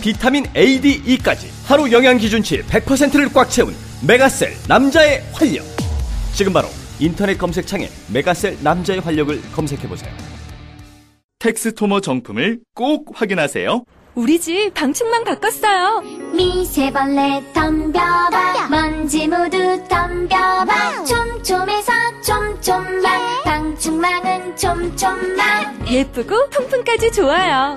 비타민 A, D, E까지 하루 영양 기준치 100%를 꽉 채운 메가셀 남자의 활력. 지금 바로 인터넷 검색창에 메가셀 남자의 활력을 검색해 보세요. 텍스토머 정품을 꼭 확인하세요. 우리 집 방충망 바꿨어요. 미세벌레 덤벼봐. 먼지 모두 덤벼봐. 촘촘해서 촘촘망 방충망은 촘촘망 예쁘고 통풍까지 좋아요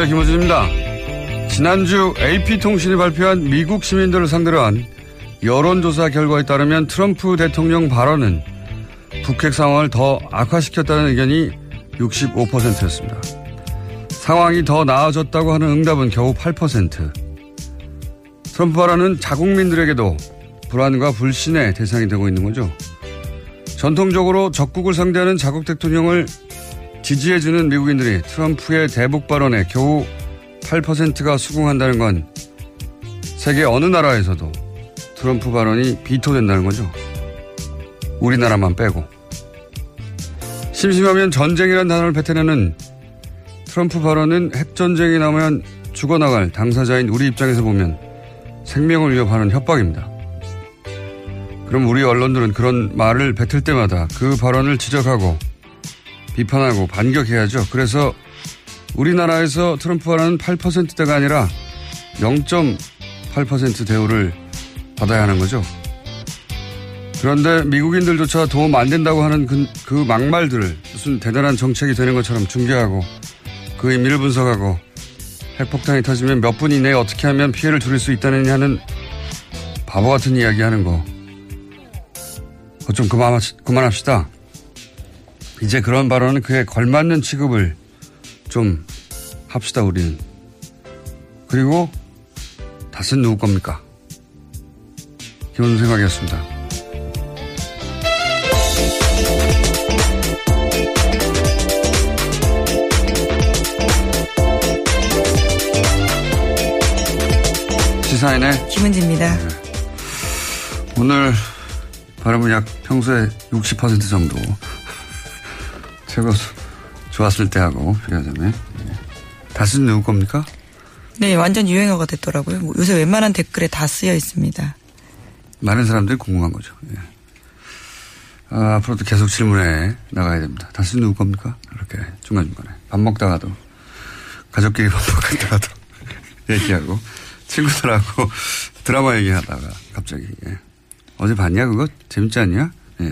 안녕하세요. 김호준입니다. 지난주 AP통신이 발표한 미국 시민들을 상대로 한 여론조사 결과에 따르면 트럼프 대통령 발언은 북핵 상황을 더 악화시켰다는 의견이 65%였습니다. 상황이 더 나아졌다고 하는 응답은 겨우 8%. 트럼프 발언은 자국민들에게도 불안과 불신의 대상이 되고 있는 거죠. 전통적으로 적국을 상대하는 자국 대통령을 지지해주는 미국인들이 트럼프의 대북 발언에 겨우 8%가 수긍한다는 건 세계 어느 나라에서도 트럼프 발언이 비토된다는 거죠. 우리나라만 빼고. 심심하면 전쟁이라는 단어를 뱉어내는 트럼프 발언은 핵전쟁이 나면 죽어나갈 당사자인 우리 입장에서 보면 생명을 위협하는 협박입니다. 그럼 우리 언론들은 그런 말을 뱉을 때마다 그 발언을 지적하고 비판하고 반격해야죠. 그래서 우리나라에서 트럼프 발언은 8%대가 아니라 0.8% 대우를 받아야 하는 거죠. 그런데 미국인들조차 도움 안 된다고 하는 그, 그 막말들을 무슨 대단한 정책이 되는 것처럼 중계하고 그 의미를 분석하고 핵폭탄이 터지면 몇 분 이내에 어떻게 하면 피해를 줄일 수 있다느냐 하는 바보 같은 이야기 하는 거. 좀 그만, 그만합시다. 이제 그런 발언은 그에 걸맞는 취급을 좀 합시다, 우리는. 그리고 다스는 누구 겁니까? 기본 생각이었습니다. 시사인의 김은지입니다. 오늘 발음은 약 평소에 60% 정도. 최고 좋았을 때 하고 비교하자면. 다스는 누구 겁니까? 네, 완전 유행어가 됐더라고요. 뭐 요새 웬만한 댓글에 다 쓰여 있습니다. 많은 사람들이 궁금한 거죠. 예. 아, 앞으로도 계속 질문에 나가야 됩니다. 다스는 누구 겁니까? 이렇게 중간중간에. 밥 먹다가도, 가족끼리 밥 먹다가도 얘기하고, 친구들하고 드라마 얘기하다가 갑자기, 예. 어제 봤냐, 그거? 재밌지 않냐? 예.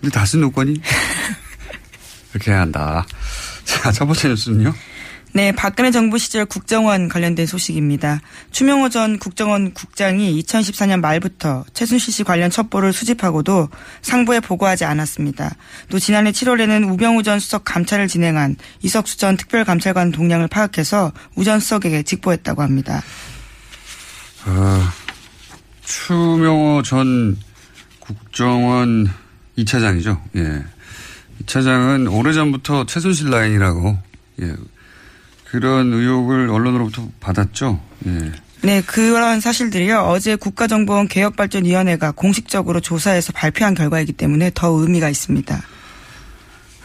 근데 다스는 누구 거니? 이렇게 해야 한다. 자, 첫 번째 뉴스는요? 네, 박근혜 정부 시절 국정원 관련된 소식입니다. 추명호 전 국정원 국장이 2014년 말부터 최순실 씨 관련 첩보를 수집하고도 상부에 보고하지 않았습니다. 또 지난해 7월에는 우병우 전 수석 감찰을 진행한 이석수 전 특별감찰관 동향을 파악해서 우 전 수석에게 직보했다고 합니다. 추명호 전 국정원 2차장이죠. 예. 2차장은 오래전부터 최순실 라인이라고, 예. 그런 의혹을 언론으로부터 받았죠. 예. 네, 그런 사실들이요. 어제 국가정보원 개혁발전위원회가 공식적으로 조사해서 발표한 결과이기 때문에 더 의미가 있습니다.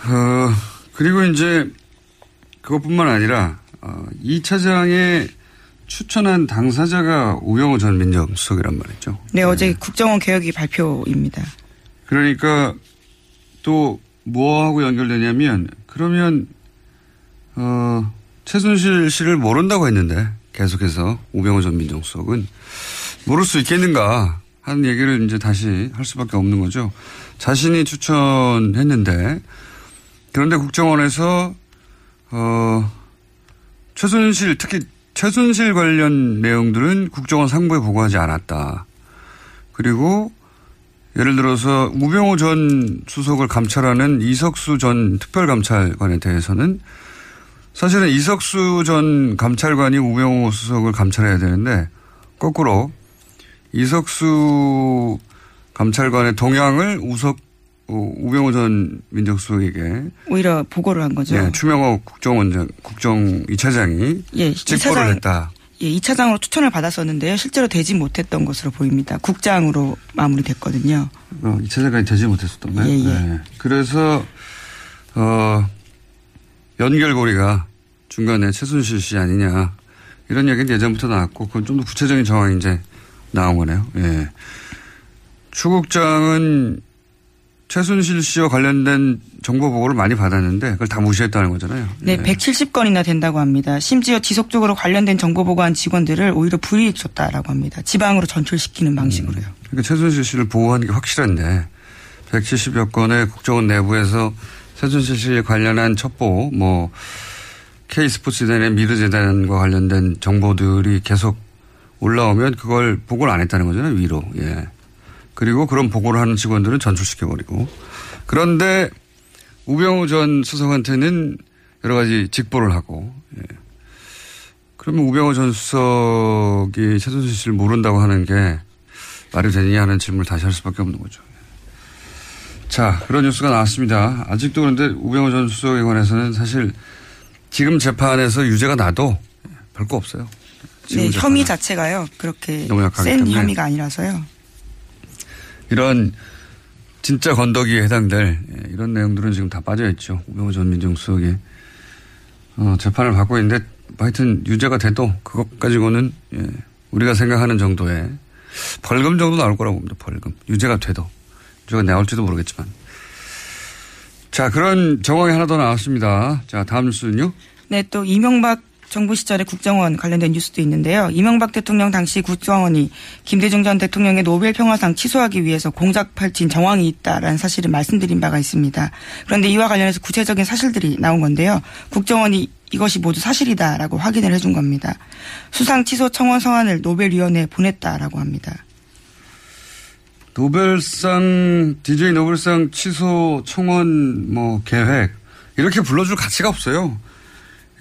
어, 그리고 이제 그것뿐만 아니라 어, 이 차장의 추천한 당사자가 우영우 전 민정수석이란 말이죠. 네, 어제 국정원 개혁이 발표입니다. 그러니까 또 뭐하고 연결되냐면 그러면 어, 최순실 씨를 모른다고 했는데 계속해서 우병우 전 민정수석은 모를 수 있겠는가 하는 얘기를 이제 다시 할 수밖에 없는 거죠. 자신이 추천했는데 그런데 국정원에서 어 최순실 특히 최순실 관련 내용들은 국정원 상부에 보고하지 않았다. 그리고 예를 들어서 우병우 전 수석을 감찰하는 이석수 전 특별감찰관에 대해서는 사실은 이석수 전 감찰관이 우병우 수석을 감찰해야 되는데 거꾸로 이석수 감찰관의 동향을 우석 어, 우병우 전 민정수석에게 오히려 보고를 한 거죠. 예, 추명호 국정원장 국정 2차장이 예, 직보를 2차장, 했다. 예, 2차장으로 추천을 받았었는데요. 실제로 되지 못했던 것으로 보입니다. 국장으로 마무리됐거든요. 어, 2차장까지 되지 못했었던가요? 예, 예. 그래서 어, 연결고리가 중간에 최순실 씨 아니냐 이런 얘기는 예전부터 나왔고 그건 좀 더 구체적인 정황이 이제 나온 거네요. 예. 추 국장은 최순실 씨와 관련된 정보 보고를 많이 받았는데 그걸 다 무시했다는 거잖아요. 네, 170건이나 된다고 합니다. 심지어 지속적으로 관련된 정보 보고한 직원들을 오히려 불이익 줬다라고 합니다. 지방으로 전출시키는 방식으로요. 그러니까 최순실 씨를 보호하는 게 확실한데 170여 건의 국정원 내부에서 최순실 씨에 관련한 첩보 뭐 K스포츠 재단의 미르재단과 관련된 정보들이 계속 올라오면 그걸 보고를 안 했다는 거잖아요 위로 예 그리고 그런 보고를 하는 직원들은 전출시켜버리고 그런데 우병우 전 수석한테는 여러 가지 직보를 하고 예. 그러면 우병우 전 수석이 최순실 씨를 모른다고 하는 게 말이 되느냐 하는 질문을 다시 할 수밖에 없는 거죠. 자, 그런 뉴스가 나왔습니다. 아직도 그런데 우병우 전 수석에 관해서는 사실 지금 재판에서 유죄가 나도 별거 없어요. 네. 혐의 자체가요. 그렇게 센 때문에. 혐의가 아니라서요. 이런 진짜 건더기에 해당될 예, 이런 내용들은 지금 다 빠져있죠. 우병우 전 민정수석이 어, 재판을 받고 있는데 하여튼 유죄가 돼도 그것 가지고는 예, 우리가 생각하는 정도의 벌금 정도 나올 거라고 봅니다. 벌금. 유죄가 돼도. 유죄가 나올지도 모르겠지만. 자, 그런 정황이 하나 더 나왔습니다. 자, 다음 뉴스는요. 네, 또 이명박 정부 시절에 국정원 관련된 뉴스도 있는데요. 이명박 대통령 당시 국정원이 김대중 전 대통령의 노벨 평화상 취소하기 위해서 공작 펼친 정황이 있다라는 사실을 말씀드린 바가 있습니다. 그런데 이와 관련해서 구체적인 사실들이 나온 건데요. 국정원이 이것이 모두 사실이다라고 확인을 해준 겁니다. 수상 취소 청원 서한을 노벨위원회에 보냈다라고 합니다. 노벨상, DJ 노벨상 취소 청원 뭐 계획 이렇게 불러줄 가치가 없어요.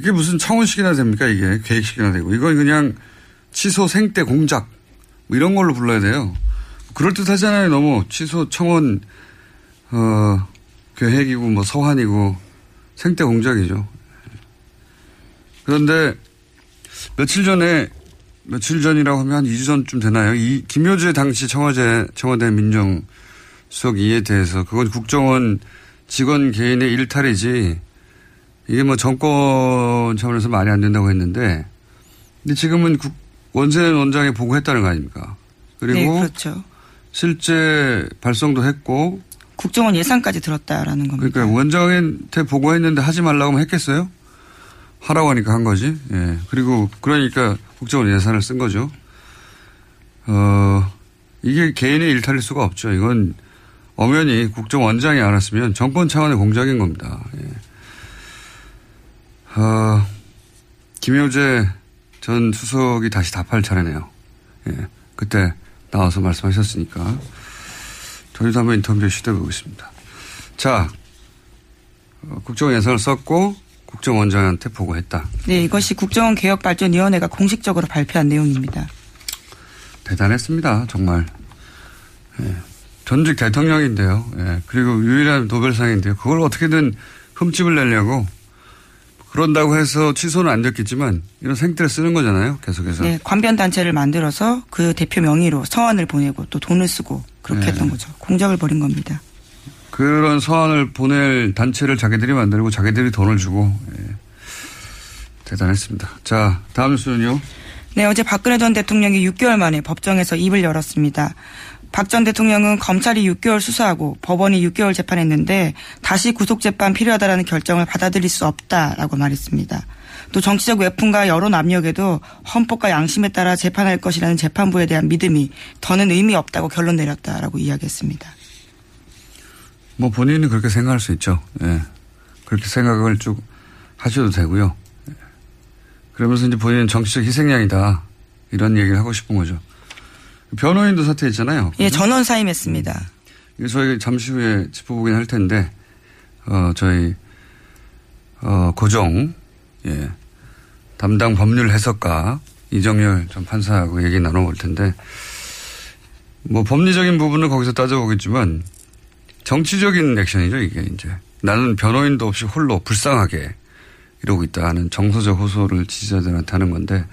이게 무슨 청원식이나 됩니까 이게 계획식이나 되고 이건 그냥 취소 생태 공작 뭐 이런 걸로 불러야 돼요. 그럴듯 하잖아요 너무 취소 청원 어 계획이고 뭐 서한이고 생태 공작이죠. 그런데 며칠 전에 며칠 전이라고 하면 한 2주 전쯤 되나요? 이 김효재 당시 청와대 청와대 민정 수석 이에 대해서 그건 국정원 직원 개인의 일탈이지 이게 뭐 정권 차원에서 말이 안 된다고 했는데 근데 지금은 국, 원세현 원장이 보고했다는 거 아닙니까? 그리고 네, 그렇죠. 실제 발송도 했고 국정원 예산까지 들었다라는 겁니다. 그러니까 원장한테 보고했는데 하지 말라고 하면 했겠어요? 하라고 하니까 한 거지. 예. 그리고 그러니까 국정원 예산을 쓴 거죠. 어, 이게 개인의 일탈일 수가 없죠. 이건 엄연히 국정원장이 알았으면 정권 차원의 공작인 겁니다. 예. 어, 김효재 전 수석이 다시 답할 차례네요. 예. 그때 나와서 말씀하셨으니까 저희도 한번 인터뷰 시도해 보겠습니다. 자, 어, 국정원 예산을 썼고 국정원장한테 보고했다. 네, 이것이 국정원 개혁발전위원회가 공식적으로 발표한 내용입니다. 대단했습니다. 정말. 예. 전직 대통령인데요. 예. 그리고 유일한 노벨상인데요. 그걸 어떻게든 흠집을 내려고 그런다고 해서 취소는 안 됐겠지만 이런 생태를 쓰는 거잖아요. 계속해서. 네, 관변 단체를 만들어서 그 대표 명의로 서한을 보내고 또 돈을 쓰고 그렇게 네. 했던 거죠. 공작을 벌인 겁니다. 그런 서한을 보낼 단체를 자기들이 만들고 자기들이 돈을 주고 예. 대단했습니다. 자 다음 수는요. 네, 어제 박근혜 전 대통령이 6개월 만에 법정에서 입을 열었습니다. 박 전 대통령은 검찰이 6개월 수사하고 법원이 6개월 재판했는데 다시 구속재판 필요하다라는 결정을 받아들일 수 없다라고 말했습니다. 또 정치적 외풍과 여론 압력에도 헌법과 양심에 따라 재판할 것이라는 재판부에 대한 믿음이 더는 의미 없다고 결론 내렸다라고 이야기했습니다. 뭐 본인은 그렇게 생각할 수 있죠. 예. 그렇게 생각을 쭉 하셔도 되고요. 예. 그러면서 이제 본인은 정치적 희생양이다 이런 얘기를 하고 싶은 거죠. 변호인도 사퇴했잖아요. 예, 전원 사임했습니다. 이거 저희 잠시 후에 짚어보긴 할 텐데, 어, 저희, 어, 고정, 예, 담당 법률 해석가 이정열 전 판사하고 얘기 나눠볼 텐데, 뭐 법리적인 부분을 거기서 따져보겠지만, 정치적인 액션이죠, 이게 이제. 나는 변호인도 없이 홀로 불쌍하게 이러고 있다 하는 정서적 호소를 지지자들한테 하는 건데,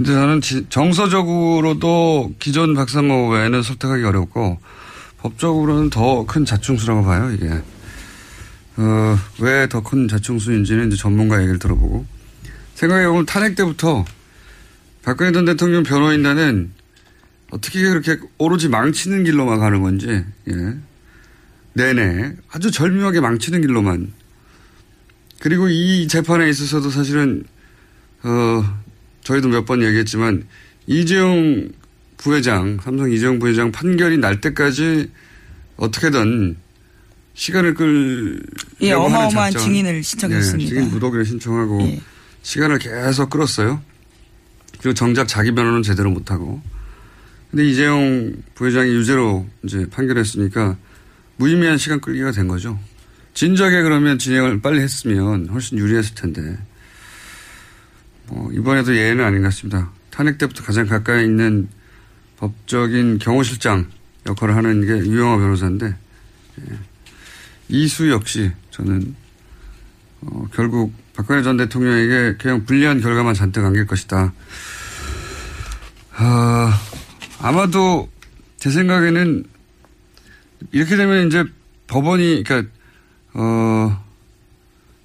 근데 저는 지- 정서적으로도 기존 박사모 외에는 설득하기 어렵고 법적으로는 더 큰 자충수라고 봐요, 이게. 어, 왜 더 큰 자충수인지는 이제 전문가 얘기를 들어보고. 생각해보면 탄핵 때부터 박근혜 전 대통령 변호인단은 어떻게 그렇게 오로지 망치는 길로만 가는 건지, 예. 내내 아주 절묘하게 망치는 길로만. 그리고 이 재판에 있어서도 사실은, 어, 저희도 몇 번 얘기했지만 이재용 부회장, 삼성 이재용 부회장 판결이 날 때까지 어떻게든 시간을 끌 예, 어마어마한 증인을 신청했습니다. 네, 증인 무더기를 신청하고 예. 시간을 계속 끌었어요. 그리고 정작 자기 변호는 제대로 못하고. 근데 이재용 부회장이 유죄로 이제 판결했으니까 무의미한 시간 끌기가 된 거죠. 진작에 그러면 진행을 빨리 했으면 훨씬 유리했을 텐데. 뭐 이번에도 예외는 아닌 것 같습니다. 탄핵 때부터 가장 가까이 있는 법적인 경호실장 역할을 하는 게 유영하 변호사인데 예. 이수 역시 저는 어, 결국 박근혜 전 대통령에게 그냥 불리한 결과만 잔뜩 안길 것이다. 아, 아마도 제 생각에는 이렇게 되면 이제 법원이 그러니까 어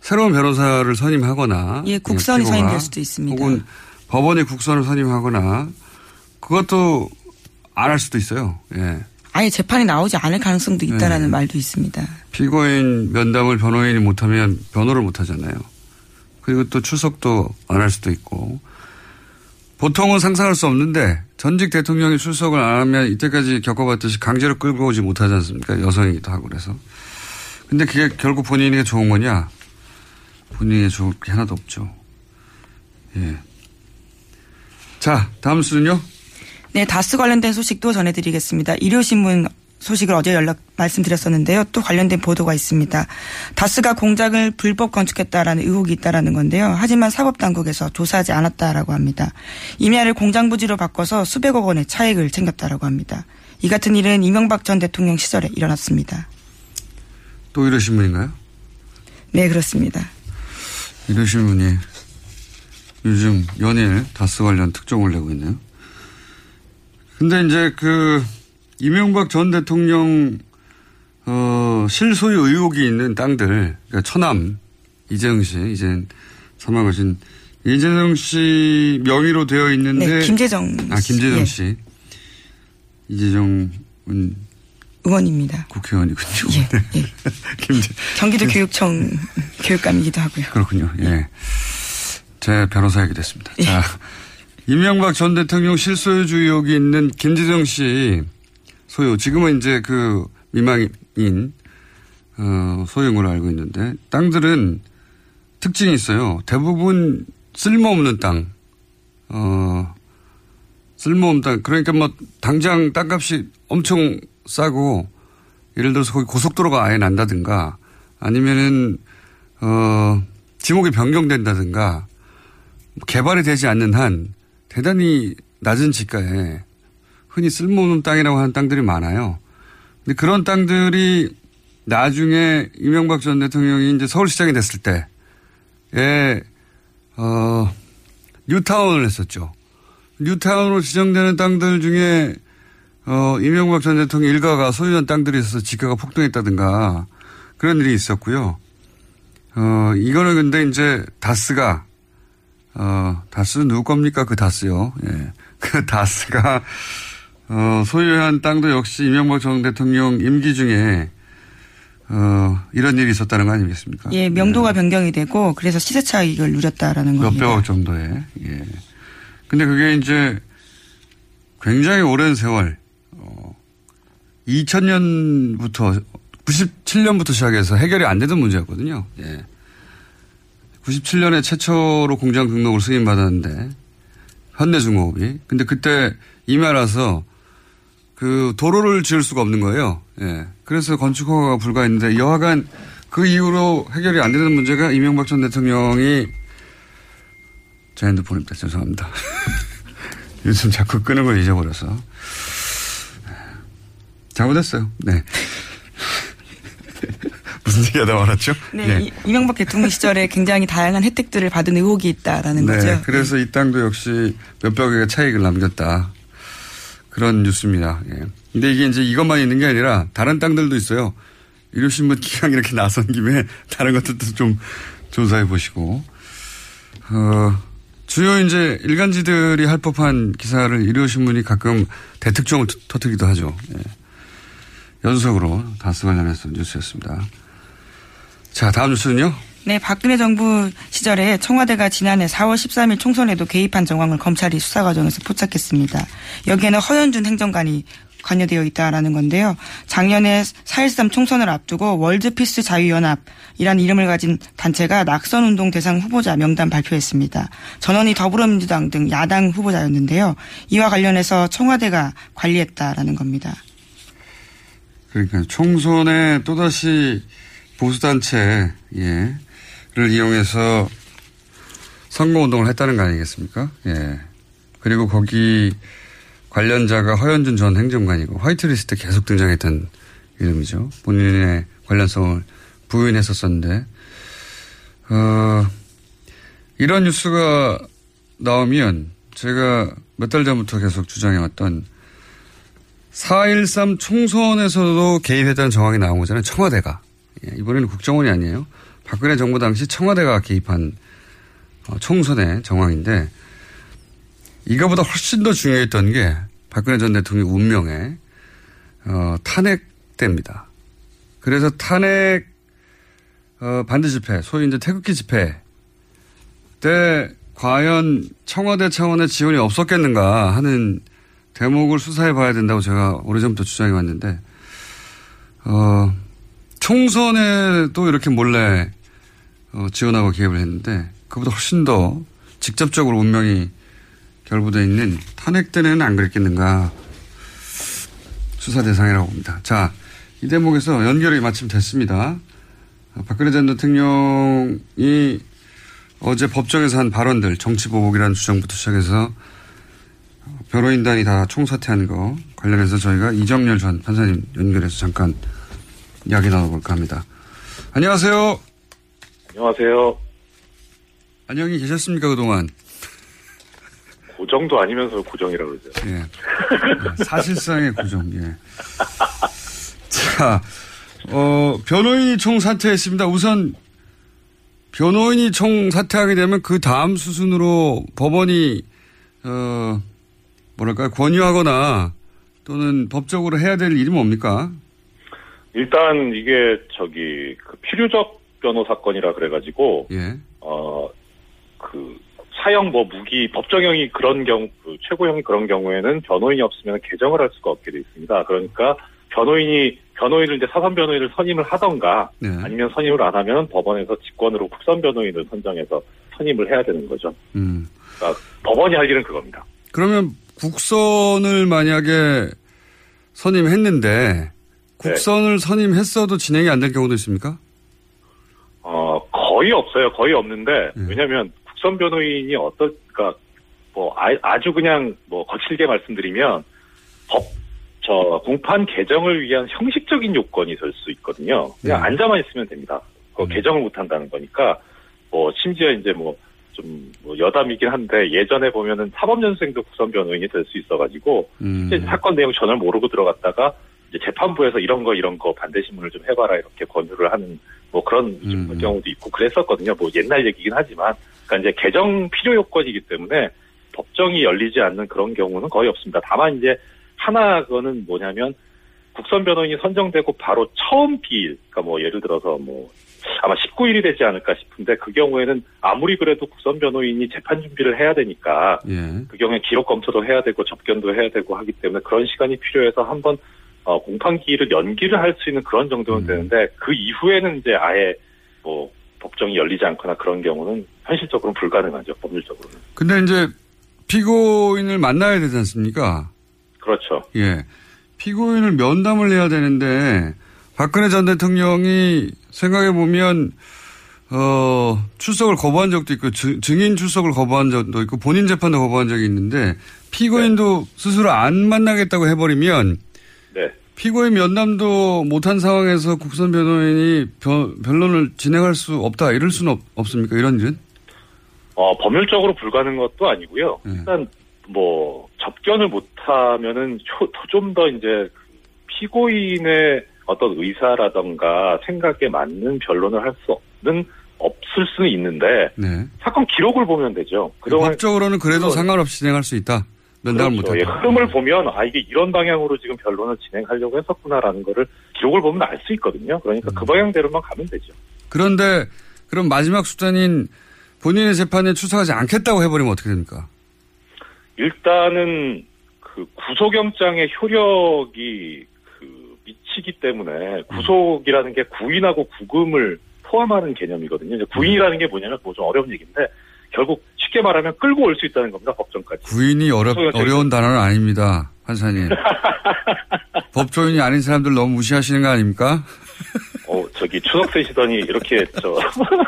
새로운 변호사를 선임하거나 예, 국선이 피고가 선임될 수도 있습니다. 혹은 법원이 국선을 선임하거나 그것도 안 할 수도 있어요. 예. 아예 재판이 나오지 않을 가능성도 있다라는 네. 말도 있습니다. 피고인 면담을 변호인이 못하면 변호를 못하잖아요. 그리고 또 출석도 안 할 수도 있고 보통은 상상할 수 없는데 전직 대통령이 출석을 안 하면 이때까지 겪어봤듯이 강제로 끌고 오지 못하지 않습니까? 여성이기도 하고 그래서. 근데 그게 결국 본인에게 좋은 거냐? 본인에게 좋을 게 하나도 없죠. 예. 자, 다음 수는요? 네, 다스 관련된 소식도 전해드리겠습니다. 일요신문 소식을 어제 연락 말씀드렸었는데요. 또 관련된 보도가 있습니다. 다스가 공장을 불법 건축했다라는 의혹이 있다라는 건데요. 하지만 사법 당국에서 조사하지 않았다라고 합니다. 임야를 공장 부지로 바꿔서 수백억 원의 차익을 챙겼다라고 합니다. 이 같은 일은 이명박 전 대통령 시절에 일어났습니다. 또 이러신 분인가요? 네, 그렇습니다. 이러신 분이 요즘 연일 다스 관련 특종을 내고 있네요. 근데 이제 그 이명박 전 대통령 어 실소유 의혹이 있는 땅들 그러니까 처남 이재용 씨 이제 사망하신 이재용 씨 명의로 되어 있는데 네, 김재정 아 김재정 예, 씨. 이재정은 의원입니다. 국회의원이군요. 예, 예. 김재 경기도 교육청 교육감이기도 하고요. 그렇군요. 예. 제 변호사에게 됐습니다. 자, 이명박 전 대통령 실소유주 의혹이 있는 김재정 씨 소유, 지금은 이제 그 미망인, 어, 소유인 걸로 알고 있는데, 땅들은 특징이 있어요. 대부분 쓸모없는 땅, 어, 쓸모없는 땅. 그러니까 뭐, 당장 땅값이 엄청 싸고, 예를 들어서 거기 고속도로가 아예 난다든가, 아니면은, 어, 지목이 변경된다든가, 개발이 되지 않는 한 대단히 낮은 지가에 흔히 쓸모없는 땅이라고 하는 땅들이 많아요. 근데 그런 땅들이 나중에 이명박 전 대통령이 이제 서울시장이 됐을 때에 어 뉴타운을 했었죠. 뉴타운으로 지정되는 땅들 중에 어 이명박 전 대통령 일가가 소유한 땅들이 있어서 지가가 폭등했다든가 그런 일이 있었고요. 어 이거는 근데 이제 다스가 어 다스는 누구 겁니까 그 다스요. 예. 그 다스가 어 소유한 땅도 역시 이명박 전 대통령 임기 중에 어, 이런 일이 있었다는 거 아니겠습니까? 예, 명도가 변경이 되고 그래서 시세 차익을 누렸다라는 겁니다. 몇백억 정도의. 예. 근데 그게 이제 굉장히 오랜 세월, 어, 2000년부터, 97년부터 시작해서 해결이 안 되던 문제였거든요. 예. 97년에 최초로 공장 등록을 승인받았는데, 현대중공업이. 근데 그때 이메라서 그 도로를 지을 수가 없는 거예요. 예. 그래서 건축 허가가 불가했는데 여하간 그 이후로 해결이 안 되는 문제가 이명박 전 대통령이 제 핸드폰입니다. 죄송합니다. 요즘 자꾸 끄는 걸 잊어버려서. 잘못했어요. 네. 무슨 얘기 하다 말았죠? 네, 예. 이- 이명박 대통령 시절에 굉장히 다양한 혜택들을 받은 의혹이 있다라는 네. 거죠. 그래서 이 땅도 역시 몇백 억의 차익을 남겼다. 그런 뉴스입니다. 예. 근데 이게 이제 이것만 있는 게 아니라 다른 땅들도 있어요. 일요신문 기강 이렇게 나선 김에 다른 것들도 좀 조사해 보시고. 어, 주요 이제 일간지들이 할 법한 기사를 일요신문이 가끔 대특종을 터- 터뜨리기도 하죠. 예. 연속으로 다스 관련해서 뉴스였습니다. 자, 다음 뉴스는요? 네, 박근혜 정부 시절에 청와대가 지난해 4월 13일 총선에도 개입한 정황을 검찰이 수사 과정에서 포착했습니다. 여기에는 허현준 행정관이 관여되어 있다라는 건데요. 작년에 4.13 총선을 앞두고 월드피스 자유연합이라는 이름을 가진 단체가 낙선운동 대상 후보자 명단 발표했습니다. 전원이 더불어민주당 등 야당 후보자였는데요. 이와 관련해서 청와대가 관리했다라는 겁니다. 그러니까 총선에 또다시 보수단체, 예, 를 이용해서 선거운동을 했다는 거 아니겠습니까? 예. 그리고 거기 관련자가 허현준 전 행정관이고 화이트리스트 계속 등장했던 이름이죠. 본인의 관련성을 부인했었었는데, 어, 이런 뉴스가 나오면 제가 몇 달 전부터 계속 주장해왔던 4.13 총선에서도 개입했다는 정황이 나온 거잖아요. 청와대가. 예, 이번에는 국정원이 아니에요. 박근혜 정부 당시 청와대가 개입한 어, 총선의 정황인데 이거보다 훨씬 더 중요했던 게 박근혜 전 대통령 운명에 어, 탄핵됩니다. 그래서 탄핵 어, 반대 집회, 소위 이제 태극기 집회 때 과연 청와대 차원의 지원이 없었겠는가 하는 대목을 수사해 봐야 된다고 제가 오래전부터 주장해 왔는데, 어, 총선에도 이렇게 몰래 어, 지원하고 기획을 했는데, 그보다 훨씬 더 직접적으로 운명이 결부되어 있는 탄핵 때는 안 그랬겠는가 수사 대상이라고 봅니다. 자, 이 대목에서 연결이 마침 됐습니다. 어, 박근혜 전 대통령이 어제 법정에서 한 발언들, 정치 보복이라는 주장부터 시작해서 변호인단이 다 총사퇴한 거 관련해서 저희가 이정열 전 판사님 연결해서 잠깐 이야기 나눠볼까 합니다. 안녕하세요. 안녕하세요. 안녕히 계셨습니까, 그동안? 고정도 아니면서 고정이라고 그러죠. 예. 사실상의 고정, 예. 자, 어, 변호인이 총 사퇴했습니다. 우선, 변호인이 총 사퇴하게 되면 그 다음 수순으로 법원이, 어, 뭐랄까요, 권유하거나 또는 법적으로 해야 될 일이 뭡니까? 일단 이게 저기 그 필요적 변호 사건이라 그래가지고 예. 어그 사형 뭐 무기 법정형이 그런 경우 그 최고형이 그런 경우에는 변호인이 없으면 개정을 할 수가 없게 돼 있습니다. 그러니까 변호인이 변호인을 이제 사선 변호인을 선임을 하던가 네. 아니면 선임을 안 하면 법원에서 직권으로 국선 변호인을 선정해서 선임을 해야 되는 거죠. 음. 그러니까 법원이 할 일은 그겁니다. 그러면 국선을 만약에 선임했는데 국선을 선임했어도 진행이 안 될 경우도 있습니까? 어, 거의 없어요. 거의 없는데, 음. 왜냐면, 국선 변호인이 어떨까, 뭐, 아, 주 그냥, 뭐, 거칠게 말씀드리면, 법, 저, 공판 개정을 위한 형식적인 요건이 될 수 있거든요. 그냥 네. 앉아만 있으면 됩니다. 그 음. 개정을 못 한다는 거니까, 뭐, 심지어 이제 뭐, 좀, 뭐 여담이긴 한데, 예전에 보면은 사법연수생도 국선 변호인이 될 수 있어가지고, 음. 사건 내용 전혀 모르고 들어갔다가, 이제 재판부에서 이런 거, 이런 거 반대 신문을 좀 해봐라, 이렇게 권유를 하는, 뭐 그런 좀 음. 경우도 있고 그랬었거든요. 뭐 옛날 얘기긴 하지만, 그러니까 이제 개정 필요 요건이기 때문에, 법정이 열리지 않는 그런 경우는 거의 없습니다. 다만 이제 하나 그거는 뭐냐면 국선 변호인이 선정되고 바로 처음 기일, 그러니까 뭐 예를 들어서 뭐 아마 19일이 되지 않을까 싶은데 그 경우에는 아무리 그래도 국선 변호인이 재판 준비를 해야 되니까 예. 그 경우에 기록 검토도 해야 되고 접견도 해야 되고 하기 때문에 그런 시간이 필요해서 한번 어, 공판 기일을 연기를 할 수 있는 그런 정도는 음. 되는데 그 이후에는 이제 아예 뭐 법정이 열리지 않거나 그런 경우는 현실적으로는 불가능하죠 법률적으로는 근데 이제 피고인을 만나야 되지 않습니까? 그렇죠. 예. 피고인을 면담을 해야 되는데 박근혜 전 대통령이 생각해 보면 어 출석을 거부한 적도 있고 증- 증인 출석을 거부한 적도 있고 본인 재판도 거부한 적이 있는데 피고인도 스스로 안 만나겠다고 해버리면 네. 피고인 면담도 못한 상황에서 국선 변호인이 변, 변론을 진행할 수 없다 이럴 수는 없, 없습니까 이런 일은? 어, 법률적으로 불가능한 것도 아니고요. 네. 일단 뭐 접견을 못하면은 좀 더 이제 그 피고인의 어떤 의사라던가 생각에 맞는 변론을 할 수 없는 없을 수는 있는데 네. 사건 기록을 보면 되죠. 그동안 법적으로는 그래도 상관없이 진행할 수 있다. 면담을 그렇죠. 예, 못한다. 흐름을 보면 아 이게 이런 방향으로 지금 변론을 진행하려고 했었구나라는 거를 기록을 보면 알 수 있거든요. 그러니까 음. 그 방향대로만 가면 되죠. 그런데 그럼 마지막 수단인 본인의 재판에 출석하지 않겠다고 해버리면 어떻게 됩니까? 일단은 그 구속영장의 효력이 그미 치기 때문에 구속이라는 게 구인하고 구금을 포함하는 개념이거든요. 이제 구인이라는 게 뭐냐면 뭐 좀 어려운 얘기인데 결국 쉽게 말하면 끌고 올 수 있다는 겁니다. 법정까지. 구인이 어렵, 어려운 단어는 아닙니다. 판사님. 법조인이 아닌 사람들 너무 무시하시는 거 아닙니까? 어 저기 추석 세시더니 이렇게 저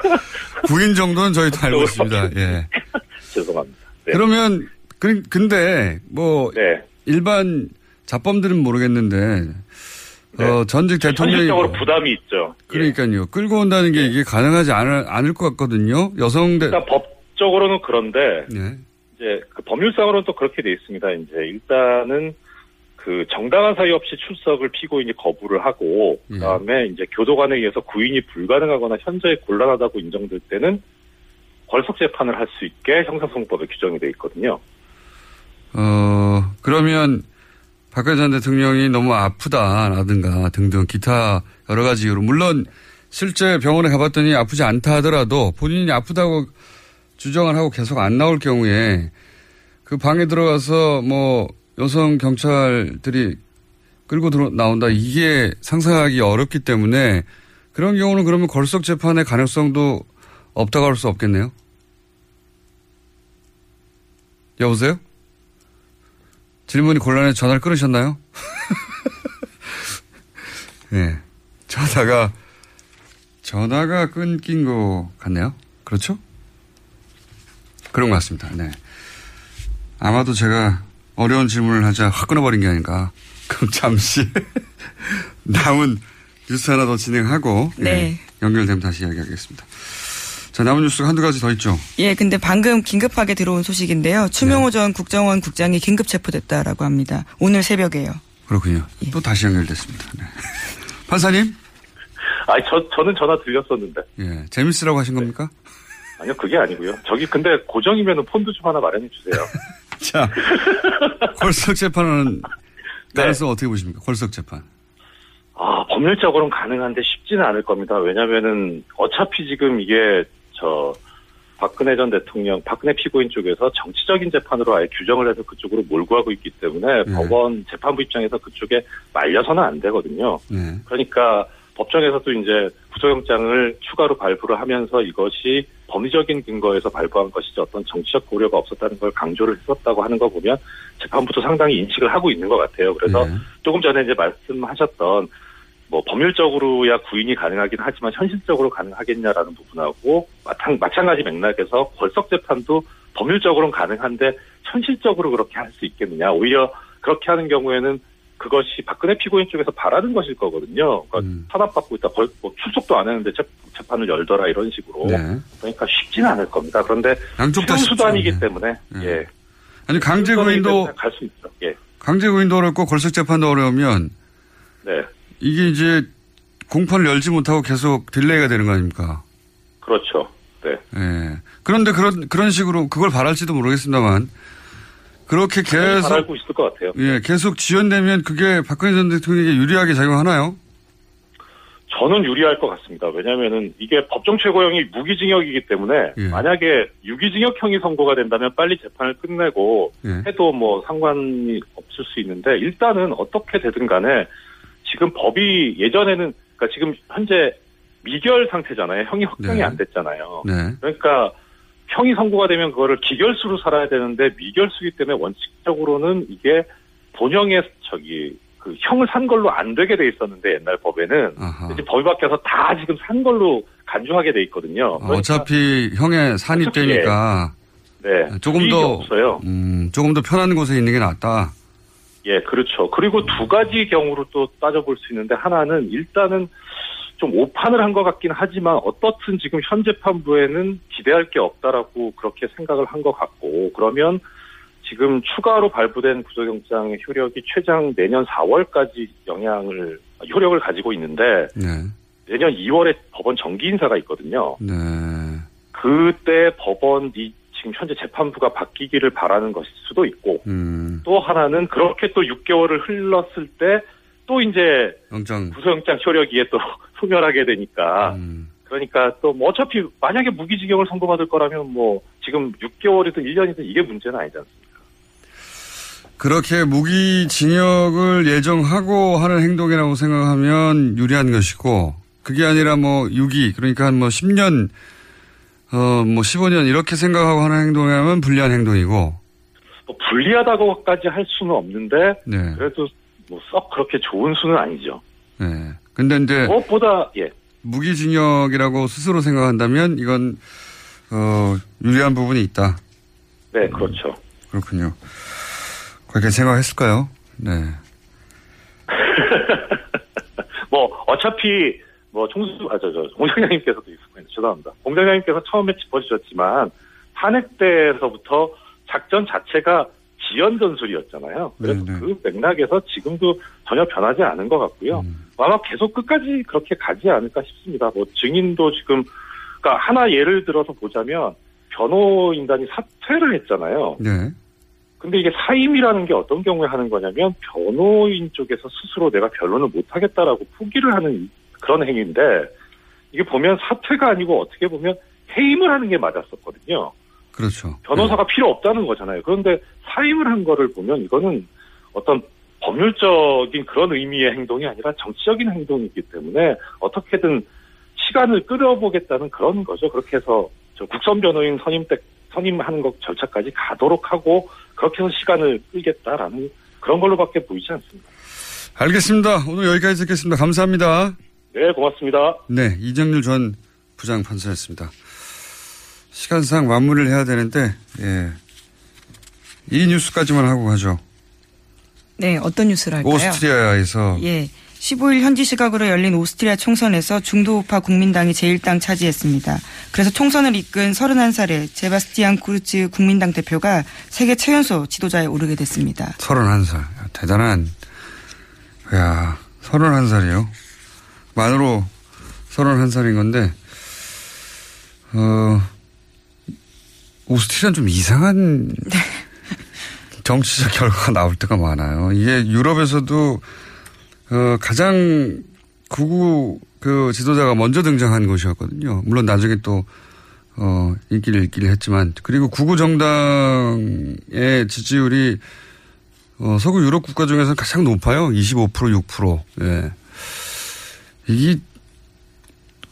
구인 정도는 저희 도 알고 있습니다. 예. 죄송합니다. 네. 그러면, 그, 근데, 뭐, 네. 일반 자범들은 모르겠는데, 어, 전직 대통령이. 네. 현실적으로 부담이 있죠. 그러니까요. 끌고 온다는 게 이게 가능하지 않을, 않을 것 같거든요. 여성 대, 일단 법적으로는 그런데 예. 이제 그 법률상으로는 또 그렇게 돼 있습니다. 이제 일단은 그 정당한 사유 없이 출석을 피고인이 거부를 하고 예. 그다음에 이제 교도관에 의해서 구인이 불가능하거나 현저히 곤란하다고 인정될 때는 벌석 재판을 할 수 있게 형사소송법에 규정이 돼 있거든요. 어, 그러면 박근혜 전 대통령이 너무 아프다라든가 등등 기타 여러 가지 이유로 물론 실제 병원에 가봤더니 아프지 않다 하더라도 본인이 아프다고 주장을 하고 계속 안 나올 경우에 그 방에 들어가서 뭐 여성 경찰들이 끌고 들어 나온다 이게 상상하기 어렵기 때문에 그런 경우는 그러면 걸석 재판의 가능성도 없다고 할 수 없겠네요. 여보세요? 질문이 곤란해서 전화를 끊으셨나요? 네. 전화가, 전화가 끊긴 것 같네요. 그렇죠? 그런 것 같습니다. 네. 아마도 제가 어려운 질문을 하자 확 끊어버린 게 아닌가. 그럼 잠시 남은 뉴스 하나 더 진행하고 예, 네. 연결되면 다시 이야기하겠습니다. 자, 남은 뉴스가 한두 가지 더 있죠. 예, 근데 방금 긴급하게 들어온 소식인데요. 추명호 전 국정원 국장이 긴급 체포됐다라고 합니다. 오늘 새벽에요. 그렇군요. 또 다시 연결됐습니다. 네. 판사님? 아니 저 저는 전화 들렸었는데 예. 재밌으라고 하신 겁니까? 아니요 그게 아니고요. 저기 근데 고정이면은 폰도 좀 하나 마련해 주세요. 자, 콜석 재판은 가능성 어떻게 보십니까? 콜석 재판. 아, 법률적으로는 가능한데 쉽지는 않을 겁니다. 왜냐면은 어차피 지금 이게 저 박근혜 전 대통령, 박근혜 피고인 쪽에서 정치적인 재판으로 아예 규정을 해서 그쪽으로 몰고 가고 있기 때문에 네. 법원 재판부 입장에서 그쪽에 말려서는 안 되거든요. 네. 그러니까 법정에서도 이제 구속영장을 추가로 발부를 하면서 이것이 법리적인 근거에서 발부한 것이지 어떤 정치적 고려가 없었다는 걸 강조를 했었다고 하는 거 보면 재판부도 상당히 인식을 하고 있는 것 같아요. 그래서 네. 조금 전에 이제 말씀하셨던 뭐 법률적으로야 구인이 가능하긴 하지만 현실적으로 가능하겠냐라는 부분하고 마찬, 마찬가지 맥락에서 벌석 재판도 법률적으로는 가능한데 현실적으로 그렇게 할 수 있겠느냐 오히려 그렇게 하는 경우에는 그것이 박근혜 피고인 쪽에서 바라는 것일 거거든요. 그러니까 음. 탄압받고 있다. 벌, 뭐 출석도 안 했는데 재, 재판을 열더라 이런 식으로. 네. 그러니까 쉽지는 않을 겁니다. 그런데 양쪽 다. 수단이기 네. 때문에 네. 예. 아니 강제 구인도 갈 수 있죠. 예. 강제 구인도 어렵고 궐석 재판도 어려우면 네. 이게 이제 공판을 열지 못하고 계속 delay가 되는 거 아닙니까? 그렇죠. 네. 예. 그런데 그런 그런 식으로 그걸 바랄지도 모르겠습니다만 그렇게 계속 잘알고 있을 것 같아요. 예 계속 지연되면 그게 박근혜 전 대통령에게 유리하게 작용하나요? 저는 유리할 것 같습니다. 왜냐하면은 이게 법정 최고형이 무기징역이기 때문에 예. 만약에 유기징역형이 선고가 된다면 빨리 재판을 끝내고 예. 해도 뭐 상관이 없을 수 있는데 일단은 어떻게 되든 간에 지금 법이 예전에는 그러니까 지금 현재 미결 상태잖아요. 형이 확정이 네. 안 됐잖아요. 네. 그러니까 형이 선고가 되면 그거를 기결수로 살아야 되는데 미결수기 때문에 원칙적으로는 이게 본형의 저기 그 형을 산 걸로 안 되게 돼 있었는데 옛날 법에는 아하. 이제 법이 바뀌어서 다 지금 산 걸로 간주하게 돼 있거든요. 그러니까 어차피 형의 산입되니까 네, 조금 더 없어요. 음, 조금 더 편한 곳에 있는 게 낫다. 예, 그렇죠. 그리고 두 가지 경우로 또 따져볼 수 있는데 하나는 일단은 좀 오판을 한 것 같긴 하지만 어떻든 지금 현 재판부에는 기대할 게 없다라고 그렇게 생각을 한 것 같고 그러면 지금 추가로 발부된 구속영장의 효력이 최장 내년 4월까지 영향을 효력을 가지고 있는데 네. 내년 2월에 법원 정기 인사가 있거든요. 네. 그때 법원이 지금 현재 재판부가 바뀌기를 바라는 것일 수도 있고 음, 또 하나는 그렇게 또 6개월을 흘렀을 때 또 이제 영장. 구속영장 효력이 또 소멸하게 되니까 음, 그러니까 또 뭐 어차피 만약에 무기징역을 선고받을 거라면 뭐 지금 6개월이든 1년이든 이게 문제는 아니지 않습니까? 그렇게 무기징역을 예정하고 하는 행동이라고 생각하면 유리한 것이고 그게 아니라 뭐 6기 그러니까 한뭐 10년 어 뭐 15년 이렇게 생각하고 하는 행동이라면 불리한 행동이고 뭐 불리하다고까지 할 수는 없는데 네. 그래도 뭐 썩 그렇게 좋은 수는 아니죠. 네. 근데 이제 무엇보다 예 무기징역이라고 스스로 생각한다면 이건 어 유리한 부분이 있다. 네, 그렇죠. 그렇군요. 그렇게 생각했을까요? 네. 뭐 어차피 뭐 총수 아저 저 공장장님께서도 있었군요. 죄송합니다. 공장장님께서 처음에 짚어주셨지만 탄핵 때에서부터 작전 자체가 지연 전술이었잖아요. 그래서 네네. 그 맥락에서 지금도 전혀 변하지 않은 것 같고요. 아마 계속 끝까지 그렇게 가지 않을까 싶습니다. 뭐 증인도 지금 그러니까 하나 예를 들어서 보자면 변호인단이 사퇴를 했잖아요. 네. 근데 이게 사임이라는 게 어떤 경우에 하는 거냐면 변호인 쪽에서 스스로 내가 변론을 못 하겠다라고 포기를 하는 그런 행위인데 이게 보면 사퇴가 아니고 어떻게 보면 해임을 하는 게 맞았었거든요. 그렇죠. 변호사가 필요 없다는 거잖아요. 그런데 사임을 한 거를 보면 이거는 어떤 법률적인 그런 의미의 행동이 아니라 정치적인 행동이기 때문에 어떻게든 시간을 끌어보겠다는 그런 거죠. 그렇게 해서 저 국선 변호인 선임 때 선임하는 것 절차까지 가도록 하고 그렇게 해서 시간을 끌겠다라는 그런 걸로밖에 보이지 않습니다. 알겠습니다. 오늘 여기까지 듣겠습니다. 감사합니다. 네, 고맙습니다. 네, 이정률 전 부장 판사였습니다. 시간상 마무리를 해야 되는데, 예. 이 뉴스까지만 하고 가죠. 네, 어떤 뉴스를 할까요? 오스트리아에서 예. 15일 현지 시각으로 열린 오스트리아 총선에서 중도우파 국민당이 제1당 차지했습니다. 그래서 총선을 이끈 31살의 제바스티안 쿠르츠 국민당 대표가 세계 최연소 지도자에 오르게 됐습니다. 31살. 대단한, 야 31살이요. 만으로 31살인 건데, 어, 오스트리아는 좀 이상한 정치적 결과가 나올 때가 많아요. 이게 유럽에서도 어, 가장 구구 그 지도자가 먼저 등장한 곳이었거든요. 물론 나중에 또 어, 인기를 잃기를 했지만 그리고 구구 정당의 지지율이 어, 서구 유럽 국가 중에서 가장 높아요. 25% 6%. 예. 이게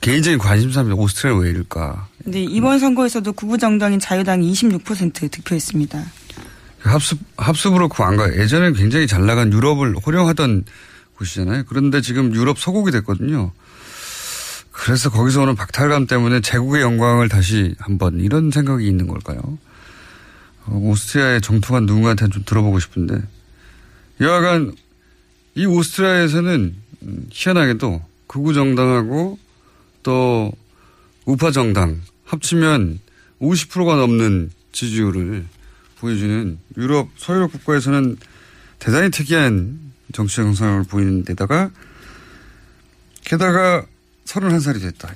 개인적인 관심사입니다. 오스트리아 왜 이럴까? 근데 이번 선거에서도 구구 정당인 자유당이 26% 득표했습니다. 합숙, 합숙으로 그 안 가요. 예전에 굉장히 잘 나간 유럽을 호령하던 곳이잖아요. 그런데 지금 유럽 소국이 됐거든요. 그래서 거기서 오는 박탈감 때문에 제국의 영광을 다시 한번 이런 생각이 있는 걸까요? 어, 오스트리아의 정통한 누군가한테 좀 들어보고 싶은데 여하간 이 오스트리아에서는 음, 희한하게도 극우 정당하고 또 우파 정당 합치면 50%가 넘는 지지율을 보여주는 유럽 서유럽 국가에서는 대단히 특이한 정치 형상을 보이는 데다가 게다가 31살이 됐다.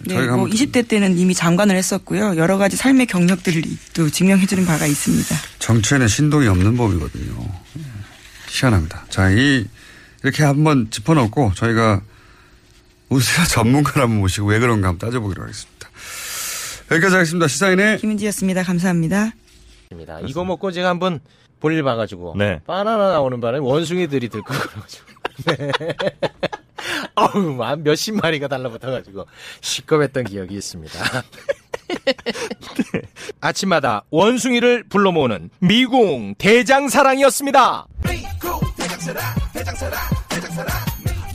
네, 저희가 뭐 한번 20대 때는 이미 장관을 했었고요. 여러 가지 삶의 경력들을 또 증명해주는 바가 있습니다. 정치에는 신동이 없는 법이거든요. 희한합니다. 자, 이, 이렇게 한번 짚어놓고 저희가 우스야 전문가를 한번 모시고 왜 그런가 한번 따져보기로 하겠습니다. 여기까지 하겠습니다. 시사인의 김은지였습니다. 감사합니다. 입니다. 이거 먹고 제가 한번 볼일 봐가지고 네. 바나나 나오는 바람에 원숭이들이 들고 그래가지고 네. 어우 한 몇십 마리가 달라붙어가지고 시겁했던 기억이 있습니다. 아침마다 원숭이를 불러 모으는 미궁 대장사랑이었습니다. 장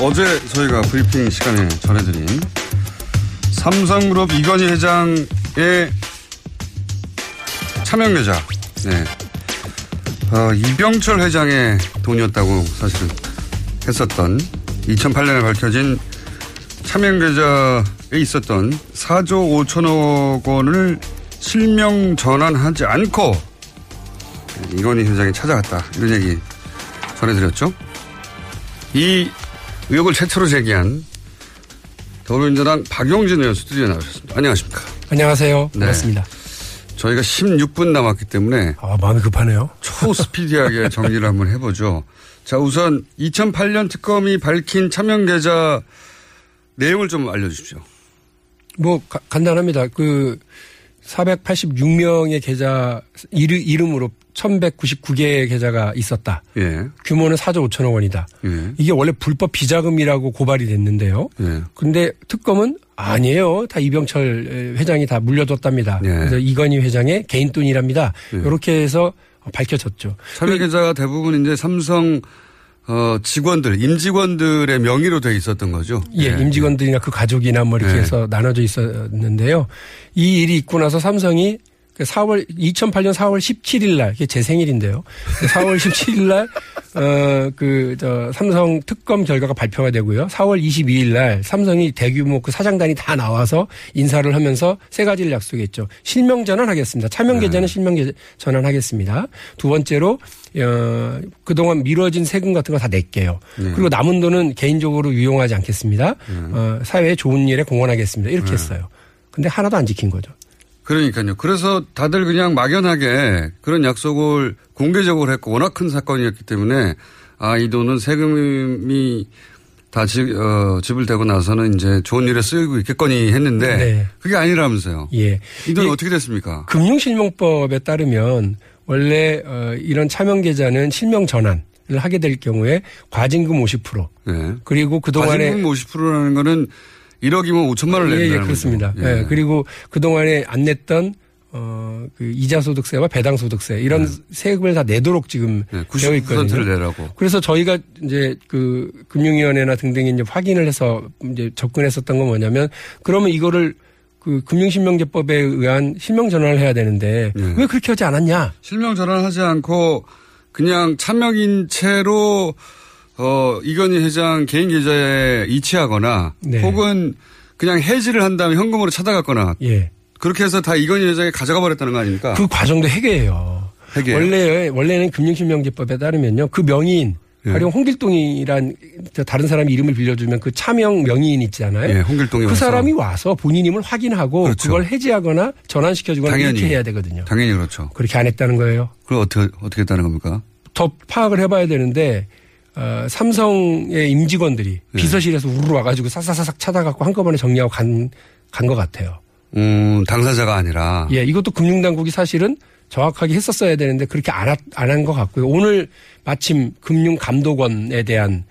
어제 저희가 브리핑 시간에 전해드린 삼성그룹 이건희 회장의 차명계좌, 네. 어, 이병철 회장의 돈이었다고 사실은 했었던 2008년에 밝혀진 차명계좌에 있었던 4조 5천억 원을 실명 전환하지 않고 이건희 회장이 찾아갔다. 이런 얘기 전해드렸죠. 이 의혹을 최초로 제기한 더불어민주당 박용진 의원 스튜디오에 나오셨습니다. 안녕하십니까. 안녕하세요. 네. 반갑습니다. 저희가 16분 남았기 때문에 아, 마음이 급하네요. 초스피디하게 정리를 한번 해보죠. 자, 우선 2008년 특검이 밝힌 차명 계좌 내용을 좀 알려주십시오. 뭐 가- 간단합니다. 그 486명의 계좌 이르- 이름으로 1199개의 계좌가 있었다. 예. 규모는 4조 5천억 원이다. 예. 이게 원래 불법 비자금이라고 고발이 됐는데요. 예. 근데 특검은 아니에요. 다 이병철 회장이 다 물려줬답니다. 예. 그래서 이건희 회장의 개인 돈이랍니다. 예. 이렇게 해서 밝혀졌죠. 차명 계좌가 대부분 이제 삼성 어, 직원들, 임직원들의 명의로 돼 있었던 거죠. 예, 임직원들이나 그 가족이나 뭐 이렇게 예. 해서 나눠져 있었는데요. 이 일이 있고 나서 삼성이 그 4월 2008년 4월 17일 날 이게 제 생일인데요. 4월 17일 날 어, 그, 저, 삼성 특검 결과가 발표가 되고요. 4월 22일 날 삼성이 대규모 그 사장단이 다 나와서 인사를 하면서 세 가지를 약속했죠. 실명 전환하겠습니다. 차명 계좌는 실명 전환하겠습니다. 두 번째로, 어, 그동안 미뤄진 세금 같은 거 다 낼게요. 그리고 남은 돈은 개인적으로 유용하지 않겠습니다. 어, 사회에 좋은 일에 공헌하겠습니다. 이렇게 네. 했어요. 근데 하나도 안 지킨 거죠. 그러니까요. 그래서 다들 그냥 막연하게 그런 약속을 공개적으로 했고 워낙 큰 사건이었기 때문에 아, 이 돈은 세금이 다 지, 어, 지불되고 나서는 이제 좋은 일에 쓰이고 있겠거니 했는데 네. 그게 아니라면서요. 예. 이돈 이- 어떻게 됐습니까? 금융실명법에 따르면 원래 어, 이런 차명 계좌는 실명 전환 을 하게 될 경우에 과징금 50% 네. 그리고 그동안에 과징금 50%라는 거는 1억이면 5천만 원을 예, 낸다는 예, 그렇습니다. 거죠. 예. 그리고 그동안에 안 냈던 어, 그 이자 소득세와 배당 소득세 이런 세금을 다 내도록 지금 되어 90%를 있거든요. 네. 내라고. 그래서 저희가 이제 그 금융위원회나 등등이 이제 확인을 해서 이제 접근했었던 건 뭐냐면 그러면 이거를 그 금융실명제법에 의한 실명 전환을 해야 되는데 네. 왜 그렇게 하지 않았냐? 실명 전환하지 않고 그냥 차명인 채로 어 이건희 회장 개인 계좌에 이체하거나 네. 혹은 그냥 해지를 한 다음에 현금으로 찾아갔거나 예. 그렇게 해서 다 이건희 회장이 가져가 버렸다는 거 아닙니까? 그 과정도 해계예요. 해계예요? 원래 원래는 금융실명제법에 따르면요, 그 명의인 예. 가령 홍길동이란 저 다른 사람이 이름을 빌려주면 그 차명 명의인 있잖아요. 예, 홍길동이 그 와서. 사람이 와서 본인임을 확인하고 그렇죠. 그걸 해지하거나 전환시켜주거나 당연히. 이렇게 해야 되거든요. 당연히 그렇죠. 그렇게 안 했다는 거예요. 그럼 어떻게 어떻게 했다는 겁니까? 더 파악을 해봐야 되는데 어, 삼성의 임직원들이 네. 비서실에서 우르르 와가지고 사사사삭 찾아갖고 한꺼번에 정리하고 간 간 것 같아요. 음, 당사자가 아니라 예, 이것도 금융당국이 사실은 정확하게 했었어야 되는데 그렇게 안한것 같고요. 오늘 마침 금융감독원에 대한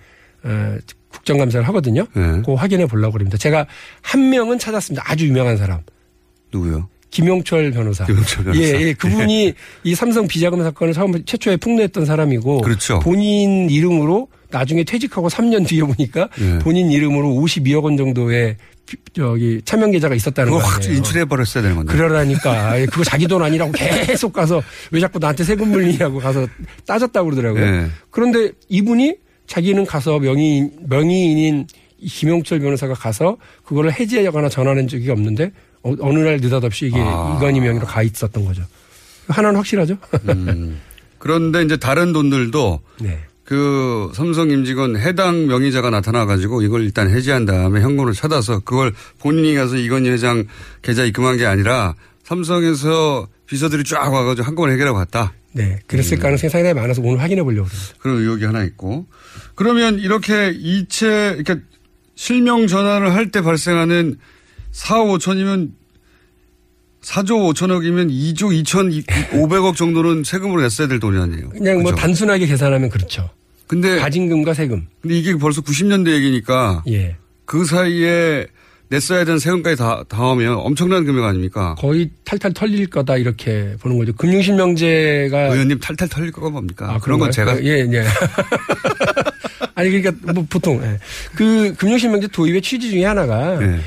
어, 국정감사를 하거든요. 네. 그거 확인해 보려고 그럽니다. 제가 한 명은 찾았습니다. 아주 유명한 사람. 누구요? 김용철 변호사. 김용철 변호사. 예, 예. 그분이 이 삼성 비자금 사건을 처음 최초에 폭로했던 사람이고 그렇죠. 본인 이름으로 나중에 퇴직하고 3년 뒤에 보니까 예. 본인 이름으로 52억 원 정도의 비- 저기 차명 계좌가 있었다는 거예요. 확 인출해 버렸어야 되는 건데. 그러라니까 예, 그거 자기 돈 아니라고 계속 가서 왜 자꾸 나한테 세금 물리냐고 가서 따졌다고 그러더라고요. 예. 그런데 이분이 자기는 가서 명의인 명의인인 이 김용철 변호사가 가서 그거를 해지하거나 전환한 적이 없는데 어, 느날 느닷없이 이게 아. 이건희 명의로 가 있었던 거죠. 하나는 확실하죠. 음. 그런데 이제 다른 돈들도 네. 그 삼성 임직원 해당 명의자가 나타나가지고 이걸 일단 해지한 다음에 현금으로 찾아서 그걸 본인이 가서 이건희 회장 계좌 입금한 게 아니라 삼성에서 비서들이 쫙 와가지고 한꺼번에 해결하고 갔다. 네. 그랬을 음. 가능성이 상당히 많아서 오늘 확인해 보려고 그럽니다. 그런 의혹이 하나 있고. 그러면 이렇게 이체, 이렇게 실명 전환을 할 때 발생하는 4억 5천이면 4조 5천억이면 2조 2,500억 정도는 세금으로 냈어야 될 돈이 아니에요. 그냥 뭐 단순하게 계산하면 그렇죠. 근데 가진금과 세금. 근데 이게 벌써 90년대 얘기니까 예. 그 사이에 냈어야 되는 세금까지 다, 다 하면 엄청난 금액 아닙니까? 거의 탈탈 털릴 거다 이렇게 보는 거죠. 금융실명제가 의원님 탈탈 털릴 거가 뭡니까? 아, 그런 건? 제가 예, 예. 아니 그러니까 뭐 보통 예. 그 금융실명제 도입의 취지 중에 하나가 예.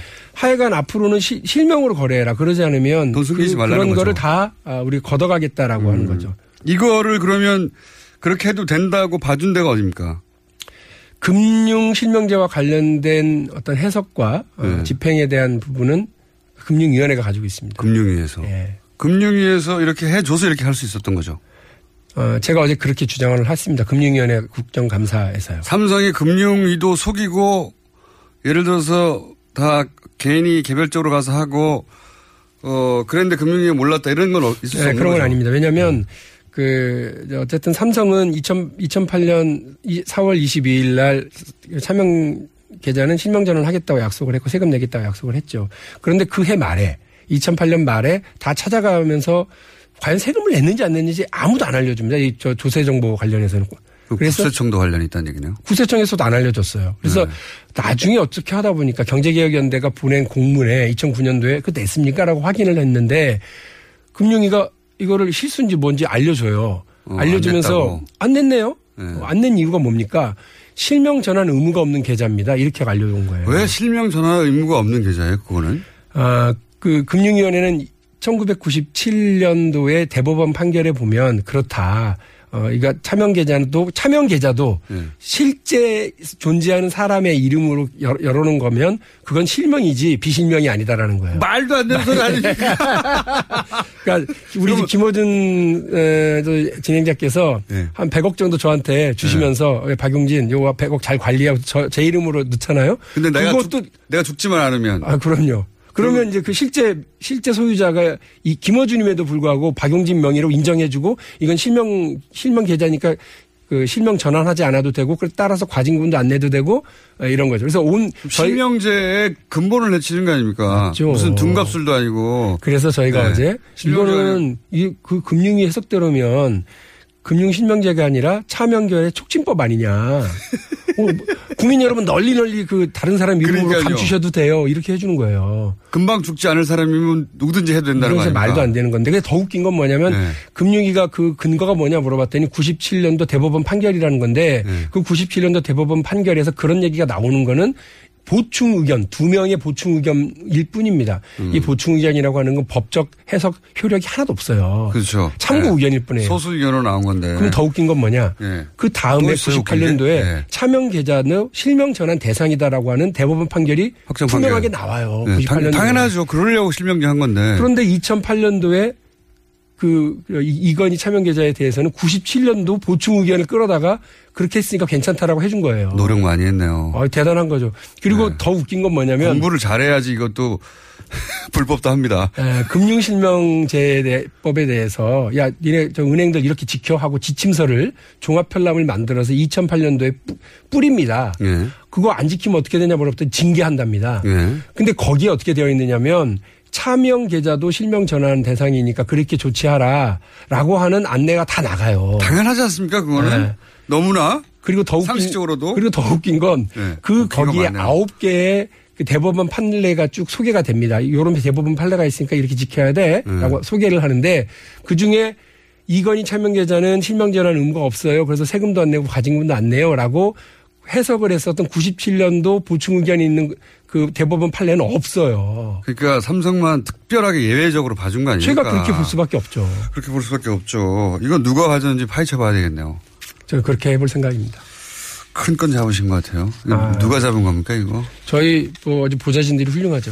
하여간 앞으로는 시- 실명으로 거래해라. 그러지 않으면 그, 런 거죠. 거를 다 아, 우리 걷어가겠다라고 하는 거죠. 이거를 그러면 그렇게 해도 된다고 봐준 데가 어딥니까? 금융 실명제와 관련된 어떤 해석과 어, 네. 집행에 대한 부분은 금융위원회가 가지고 있습니다. 금융위에서. 예. 금융위에서 이렇게 해줘서 이렇게 할 수 있었던 거죠. 어, 제가 어제 그렇게 주장을 했습니다. 금융위원회 국정감사에서요. 삼성이 금융위도 속이고 예를 들어서 다 개인이 개별적으로 가서 하고 어 그랬는데 금융위가 몰랐다 이런 건 어- 있을 수 네, 없는 그런 건 거죠. 아닙니다. 왜냐하면 그 이제 어쨌든 삼성은 2000, 2008년 4월 22일 날 차명 계좌는 실명 전환 하겠다고 약속을 했고 세금 내겠다고 약속을 했죠. 그런데 그 해 말에 2008년 말에 다 찾아가면서 과연 세금을 냈는지 안 냈는지 아무도 안 알려줍니다. 이 저 조세 정보 관련해서는. 그 국세청도 관련이 있다는 얘기네요. 구세청에서도 안 알려줬어요. 그래서 네. 나중에 어떻게 하다 보니까 경제개혁연대가 보낸 공문에 2009년도에 그 냈습니까라고 확인을 했는데 금융위가 이거를 실수인지 뭔지 알려줘요. 어, 안 알려주면서 냈다고. 안, 냈네요. 네. 안 낸 이유가 뭡니까? 실명 전환 의무가 없는 계좌입니다. 이렇게 알려준 거예요. 왜 실명 전환 의무가 없는 계좌예요? 그거는 아, 그 금융위원회는 1997년도에 대법원 판결에 보면 그렇다. 어, 이거 차명 계좌도 차명 계좌도 네. 실제 존재하는 사람의 이름으로 열- 열어놓은 거면 그건 실명이지 비실명이 아니다라는 거예요. 말도 안 되는 소리 아니니까. 그러니까 우리 집 김호준 에, 저 진행자께서 네. 한 100억 정도 저한테 주시면서 예, 박용진 요거 100억 잘 관리하고 저, 제 이름으로 넣잖아요. 근데 내가 그것도 죽, 내가 죽지만 않으면 아, 그럼요. 그러면 이제 그 실제 실제 소유자가 이 김어준임에도 불구하고 박용진 명의로 인정해주고 이건 실명 실명 계좌니까 그 실명 전환하지 않아도 되고 그 따라서 과징금도 안 내도 되고 어, 이런 거죠. 그래서 온 저희 실명제에 근본을 내치는 거 아닙니까? 맞죠. 무슨 둔갑술도 아니고. 그래서 저희가 네. 어제 이거는 이 그 금융위 해석대로면 금융실명제가 아니라 차명결의 촉진법 아니냐. 어, 국민 여러분 널리 널리 그 다른 사람 이름으로 그러니까요. 감추셔도 돼요. 이렇게 해주는 거예요. 금방 죽지 않을 사람이면 누구든지 해도 된다는 거 그래서 아닙니까? 말도 안 되는 건데. 근데 더 웃긴 건 뭐냐면 네. 금융위가 그 근거가 뭐냐 물어봤더니 97년도 대법원 판결이라는 건데 네. 그 97년도 대법원 판결에서 그런 얘기가 나오는 거는 보충 의견 두 명의 보충 의견일 뿐입니다. 음. 이 보충 의견이라고 하는 건 법적 해석 효력이 하나도 없어요. 그렇죠. 참고 네. 의견일 뿐이에요. 소수 의견으로 나온 건데. 그럼 더 웃긴 건 뭐냐? 예. 그 다음에 또 있어요, 웃긴 게? 98년도에 예. 차명 계좌는 실명 전환 대상이다라고 하는 대법원 판결이 확정 투명하게 판결. 나와요. 네, 98년도에. 당, 연하죠 그러려고 실명제 한 건데. 그런데 2008년도에 그 이- 이건희 차명 계좌에 대해서는 97년도 보충 의견을 끌어다가 그렇게 했으니까 괜찮다라고 해준 거예요. 노력 많이 했네요. 어, 대단한 거죠. 그리고 더 웃긴 건 뭐냐면 공부를 잘해야지 이것도 불법도 합니다. 에, 금융실명제법에 대해서 야 니네 저 은행들 이렇게 지켜 하고 지침서를 종합편람을 만들어서 2008년도에 뿌 립니다. 예. 그거 안 지키면 어떻게 되냐 물어봤더니 징계한답니다. 예. 근데 거기에 어떻게 되어 있느냐면 차명 계좌도 실명 전환 대상이니까 그렇게 조치하라라고 하는 안내가 다 나가요. 당연하지 않습니까? 그거는 네. 너무나 그리고 더 웃긴 상식적으로도 그리고 더 웃긴 건 네, 그 거기에. 아홉 개의 그 대법원 판례가 쭉 소개가 됩니다. 요런 대법원 판례가 있으니까 이렇게 지켜야 돼라고 네. 소개를 하는데 그 중에 이건희 차명 계좌는 실명 전환 의무가 없어요. 그래서 세금도 안 내고 과징금도 안 내요라고 해석을 했었던 97년도 보충 의견이 있는 그 대법원 판례는 없어요. 그러니까 삼성만 특별하게 예외적으로 봐준 거 아닙니까? 제가 그렇게 볼 수밖에 없죠. 그렇게 볼 수밖에 없죠. 이건 누가 가졌는지 파헤쳐 봐야 되겠네요. 저는 그렇게 해볼 생각입니다. 큰 건 잡으신 것 같아요. 아. 누가 잡은 겁니까, 이거? 저희 뭐 보좌진들이 훌륭하죠.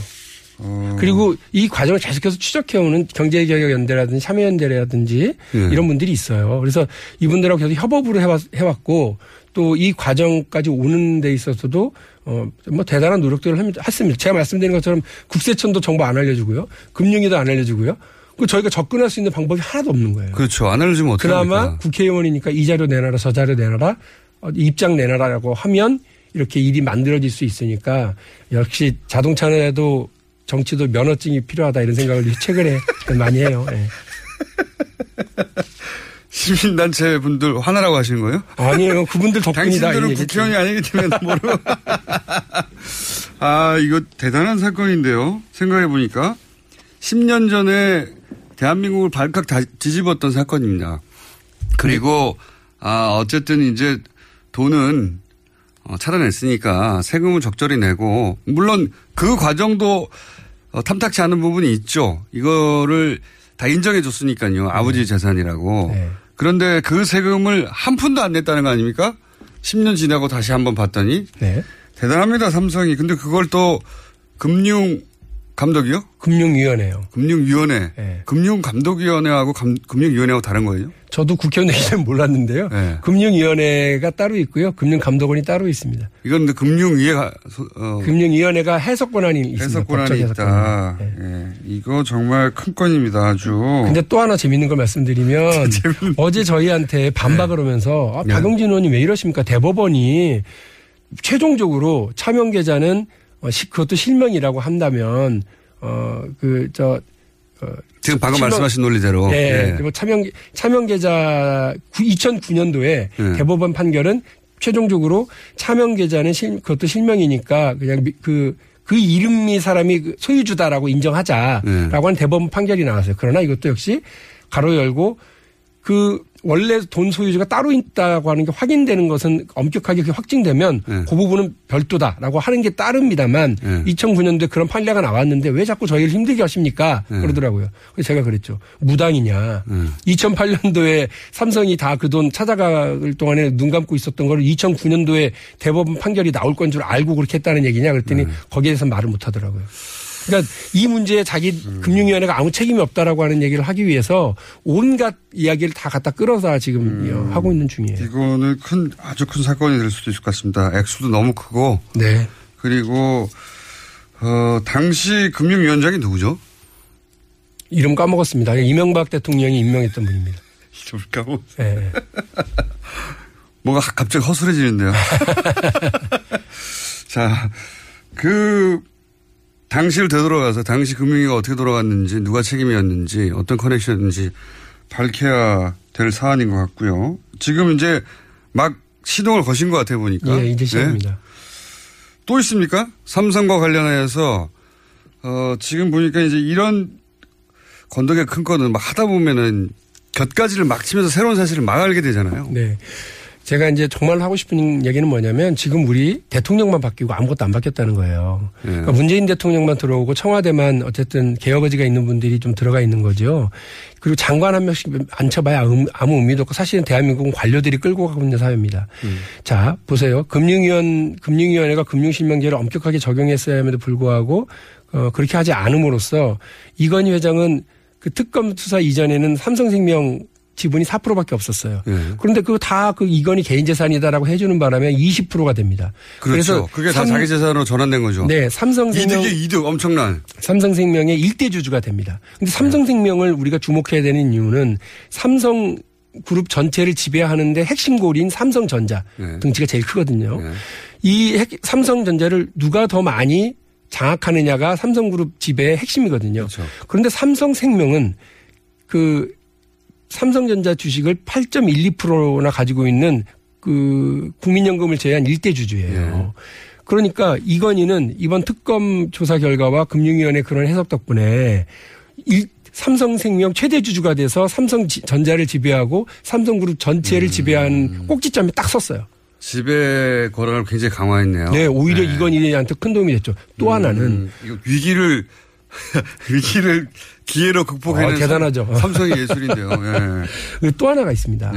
어. 그리고 이 과정을 계속해서 추적해오는 경제개혁연대라든지 참여연대라든지 예. 이런 분들이 있어요. 그래서 이분들하고 계속 협업을 해왔, 해왔고 또 이 과정까지 오는 데 있어서도 어 뭐 대단한 노력들을 합- 했습니다. 제가 말씀드린 것처럼 국세청도 정보 안 알려주고요. 금융위도 안 알려주고요. 그 저희가 접근할 수 있는 방법이 하나도 없는 거예요. 그렇죠. 안 알려주면 어떻게 그나마? 국회의원이니까 이 자료 내놔라 저 자료 내놔라 어, 입장 내놔라라고 하면 이렇게 일이 만들어질 수 있으니까 역시 자동차에도 정치도 면허증이 필요하다 이런 생각을 최근에 많이 해요. 예. 시민단체 분들 화나라고 하시는 거예요? 아니에요. 그분들 덕분이다. 당신들은. 국회의원이 아니기 때문에 모르고. 아, 이거 대단한 사건인데요. 생각해보니까. 10년 전에 대한민국을 발칵 다 뒤집었던 사건입니다. 그리고, 아, 어쨌든 이제 돈은 어, 찾아냈으니까 세금을 적절히 내고, 물론 그 과정도 어, 탐탁치 않은 부분이 있죠. 이거를 다 인정해 줬으니까요. 아버지 재산이라고. 그런데 그 세금을 한 푼도 안 냈다는 거 아닙니까? 10년 지나고 다시 한번 봤더니. 네. 대단합니다, 삼성이. 근데 그걸 또 금융 감독이요? 금융위원회요. 금융위원회. 네. 금융감독위원회하고 감- 금융위원회하고 다른 거예요? 저도 국회의원 되기 전에 몰랐는데요. 네. 금융위원회가 따로 있고요. 금융감독원이 따로 있습니다. 이건 근데 금융위가 어, 금융위원회가 해석 권한이 있습니다. 해석 권한이 있다. 권한이. 예. 이거 정말 큰 건입니다, 아주. 근데 또 하나 재밌는 걸 말씀드리면 어제 저희한테 반박을 하면서 아, 네. 박용진 의원님 왜 이러십니까? 대법원이 최종적으로 차명 계좌는 어, 시- 그것도 실명이라고 한다면 어그저 지금 방금 실명- 말씀하신 논리대로. 네. 예. 그리고 차명 차명 계좌 2009년도에 예. 대법원 판결은 최종적으로 차명 계좌는 실, 그것도 실명이니까 그냥 미- 그, 그 이름이 사람이 그 소유주다라고 인정하자라고 예. 하는 대법원 판결이 나왔어요. 그러나 이것도 역시 가로 열고 그 원래 돈 소유주가 따로 있다고 하는 게 확인되는 것은 엄격하게 확증되면 예. 그 부분은 별도다라고 하는 게 따릅니다만 예. 2009년도에 그런 판례가 나왔는데 왜 자꾸 저희를 힘들게 하십니까? 예. 그러더라고요. 그래서 제가 그랬죠. 무당이냐. 예. 2008년도에 삼성이 다 그 돈 찾아갈 동안에 눈 감고 있었던 거를 2009년도에 대법원 판결이 나올 건 줄 알고 그렇게 했다는 얘기냐 그랬더니 네. 거기에 대해서 말을 못 하더라고요. 그러니까 이 문제에 자기 음. 금융위원회가 아무 책임이 없다라고 하는 얘기를 하기 위해서 온갖 이야기를 다 갖다 끌어다 지금 음. 하고 있는 중이에요. 이거는 큰 아주 큰 사건이 될 수도 있을 것 같습니다. 액수도 너무 크고. 네. 그리고 어 당시 금융위원장이 누구죠? 이름 까먹었습니다. 이명박 대통령이 임명했던 분입니다. 이름 까먹. 네. 뭔가 갑자기 허술해지는데요. 자, 그 당시를 되돌아가서 당시 금융위가 어떻게 돌아갔는지 누가 책임이었는지 어떤 커넥션인지 밝혀야 될 사안인 것 같고요. 지금 이제 막 시동을 거신 것 같아 보니까. 예, 이제 시작입니다. 네. 또 있습니까? 삼성과 관련하여서 어 지금 보니까 이제 이런 건덕의 큰 거는 막 하다 보면은 곁가지를 막 치면서 새로운 사실을 막 알게 되잖아요. 네. 제가 이제 정말 하고 싶은 얘기는 뭐냐면 지금 우리 대통령만 바뀌고 아무것도 안 바뀌었다는 거예요. 예. 그러니까 문재인 대통령만 들어오고 청와대만 어쨌든 개혁 의지가 있는 분들이 좀 들어가 있는 거죠. 그리고 장관 한 명씩 앉혀봐야 음- 아무 의미도 없고 사실은 대한민국은 관료들이 끌고 가고 있는 사회입니다. 자 보세요. 금융위원 금융위원회가 금융실명제를 엄격하게 적용했어야 함에도 불구하고 어, 그렇게 하지 않음으로써 이건희 회장은 그 특검 수사 이전에는 삼성생명 지분이 4%밖에 없었어요. 예. 그런데 그거 다 그 이건희 개인 재산이다라고 해주는 바람에 20%가 됩니다. 그렇죠. 그게 다 삼- 자기 재산으로 전환된 거죠. 네, 삼성생명 이득이 이득 엄청난. 삼성생명의 일대 주주가 됩니다. 근데 삼성생명을 우리가 주목해야 되는 이유는 삼성 그룹 전체를 지배하는데 핵심 고리인 삼성전자 네. 등치가 제일 크거든요. 이 핵- 삼성전자를 누가 더 많이 장악하느냐가 삼성그룹 지배의 핵심이거든요. 그렇죠. 그런데 삼성생명은 그 삼성전자 주식을 8.12%나 가지고 있는 그 국민연금을 제외한 일대 주주예요. 그러니까 이건희는 이번 특검 조사 결과와 금융위원회 그런 해석 덕분에 일, 삼성생명 최대 주주가 돼서 삼성전자를 지배하고 삼성그룹 전체를 지배하는 꼭지점이 딱 섰어요. 지배 권한을 굉장히 강화했네요. 네, 오히려 이건희한테 큰 도움이 됐죠. 또 하나는 음, 이거 위기를 위기를 기회로 극복해낸 어, 대단하죠. 삼- 삼성의 예술인데요. 예. 또 하나가 있습니다.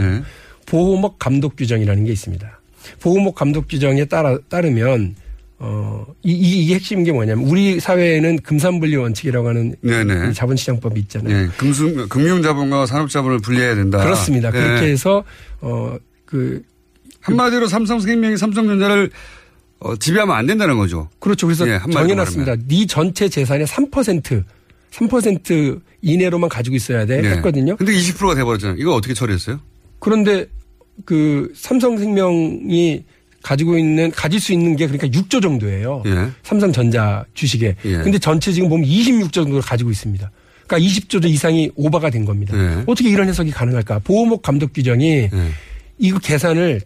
보호목 감독 규정이라는 게 있습니다. 보호목 감독 규정에 따라 따르면 어, 이, 이, 이게 핵심인 게 뭐냐면 우리 사회에는 금산분리 원칙이라고 하는 네네. 이 자본시장법이 있잖아요. 예, 금융, 금융자본과 산업자본을 분리해야 된다. 그렇습니다. 예. 그렇게 해서 어, 그 한마디로 삼성생명이 삼성전자를 어, 지배하면 안 된다는 거죠. 그렇죠. 그래서 예, 정해놨습니다. 네 전체 재산의 3% 3% 이내로만 가지고 있어야 돼 네. 했거든요. 근데 20%가 돼버렸잖아요. 이거 어떻게 처리했어요? 그런데 그 삼성생명이 가지고 있는 가질 수 있는 게 그러니까 6조 정도예요. 예. 삼성전자 주식에. 예. 근데 전체 지금 보면 26조 정도를 가지고 있습니다. 그러니까 20조 이상이 오버가 된 겁니다. 예. 어떻게 이런 해석이 가능할까? 보호목 감독 규정이 이거 계산을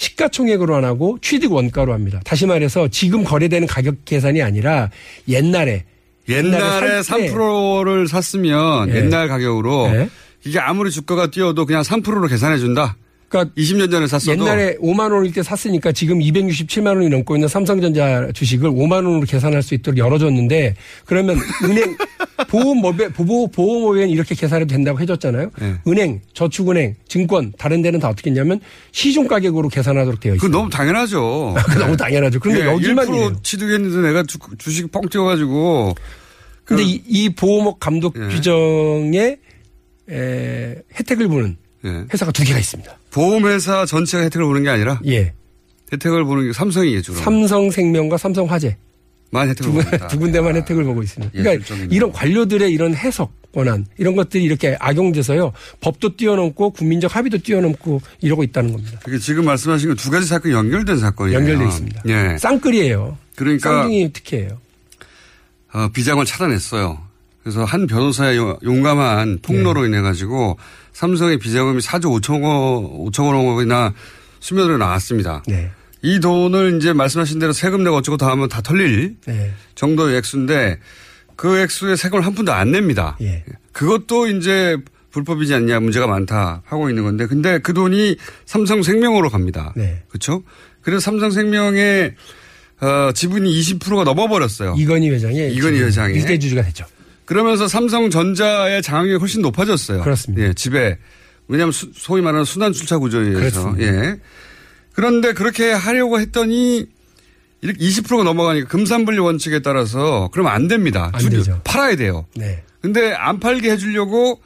시가총액으로 안 하고 취득 원가로 합니다. 다시 말해서 지금 거래되는 가격 계산이 아니라 옛날에 옛날에 살때 3%를 샀으면 예. 옛날 가격으로 네. 이게 아무리 주가가 뛰어도 그냥 3%로 계산해 준다. 그러니까 20년 전에 샀어도 옛날에 5만 원일 때 샀으니까 지금 267만 원이 넘고 있는 삼성전자 주식을 5만 원으로 계산할 수 있도록 열어줬는데 그러면 은행 보험법에 보호 보험법에는 이렇게 계산해도 된다고 해줬잖아요. 네. 은행, 저축은행, 증권 다른 데는 다 어떻게 했냐면 시중 가격으로 계산하도록 되어 있어요. 그건 너무 당연하죠. 그 너무 당연하죠. 그런데 예, 여기만 1% 이래요. 취득했는데 내가 주, 주식 뻥 뛰어가지고 근데 이, 이 보호목 감독 예. 규정에 에, 혜택을 보는 예. 회사가 두 개가 있습니다. 보험회사 전체가 혜택을 보는 게 아니라 예. 혜택을 보는 게 삼성이 주로 삼성생명과 삼성화재 만 혜택을 두. 두 군데만 혜택을 보고 있습니다. 그러니까 예술적이네요. 이런 관료들의 이런 해석 권한 이런 것들이 이렇게 악용돼서요 법도 뛰어넘고 국민적 합의도 뛰어넘고 이러고 있다는 겁니다. 그게 지금 말씀하신 건 두 가지 사건이 연결된 사건이에요. 연결돼 있습니다. 예. 쌍끌이에요. 그러니까 쌍둥이 특혜예요. 어, 비장을 차단했어요. 그래서 한 변호사의 용- 용감한 폭로로 인해 가지고 삼성의 비자금이 4조 5천 원, 5천 원이나 수면으로 나왔습니다. 네. 이 돈을 이제 말씀하신 대로 세금 내고 어쩌고 다 하면 다 털릴 네. 정도의 액수인데 그 액수의 세금을 한 푼도 안 냅니다. 예. 그것도 이제 불법이지 않냐 문제가 많다 하고 있는 건데 근데 그 돈이 삼성생명으로 갑니다. 네. 그렇죠? 그래서 삼성생명의 어, 지분이 20%가 넘어버렸어요. 이건희 회장의 이건희 회장의. 일대 주주가 됐죠. 그러면서 삼성전자의 장악력이 훨씬 높아졌어요. 그렇습니다. 예, 집에. 왜냐하면 수- 소위 말하는 순환 출차 구조에 의해서. 예. 그런데 그렇게 하려고 했더니 이렇게 20%가 넘어가니까 금산분리 원칙에 따라서 그러면 안 됩니다. 안 되죠. 팔아야 돼요. 네. 근데 안 팔게 해주려고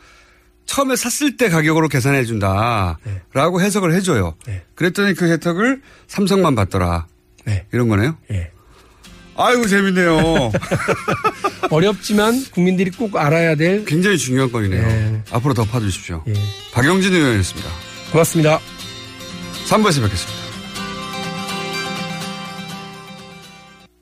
처음에 샀을 때 가격으로 계산해 준다라고 해석을 해줘요. 네. 그랬더니 그 혜택을 삼성만 받더라. 네. 이런 거네요. 예. 아이고 재밌네요. 어렵지만 국민들이 꼭 알아야 될 굉장히 중요한 건이네요. 네. 앞으로 더 파주십시오. 예. 박영진 의원이었습니다. 고맙습니다. 3부에서 뵙겠습니다.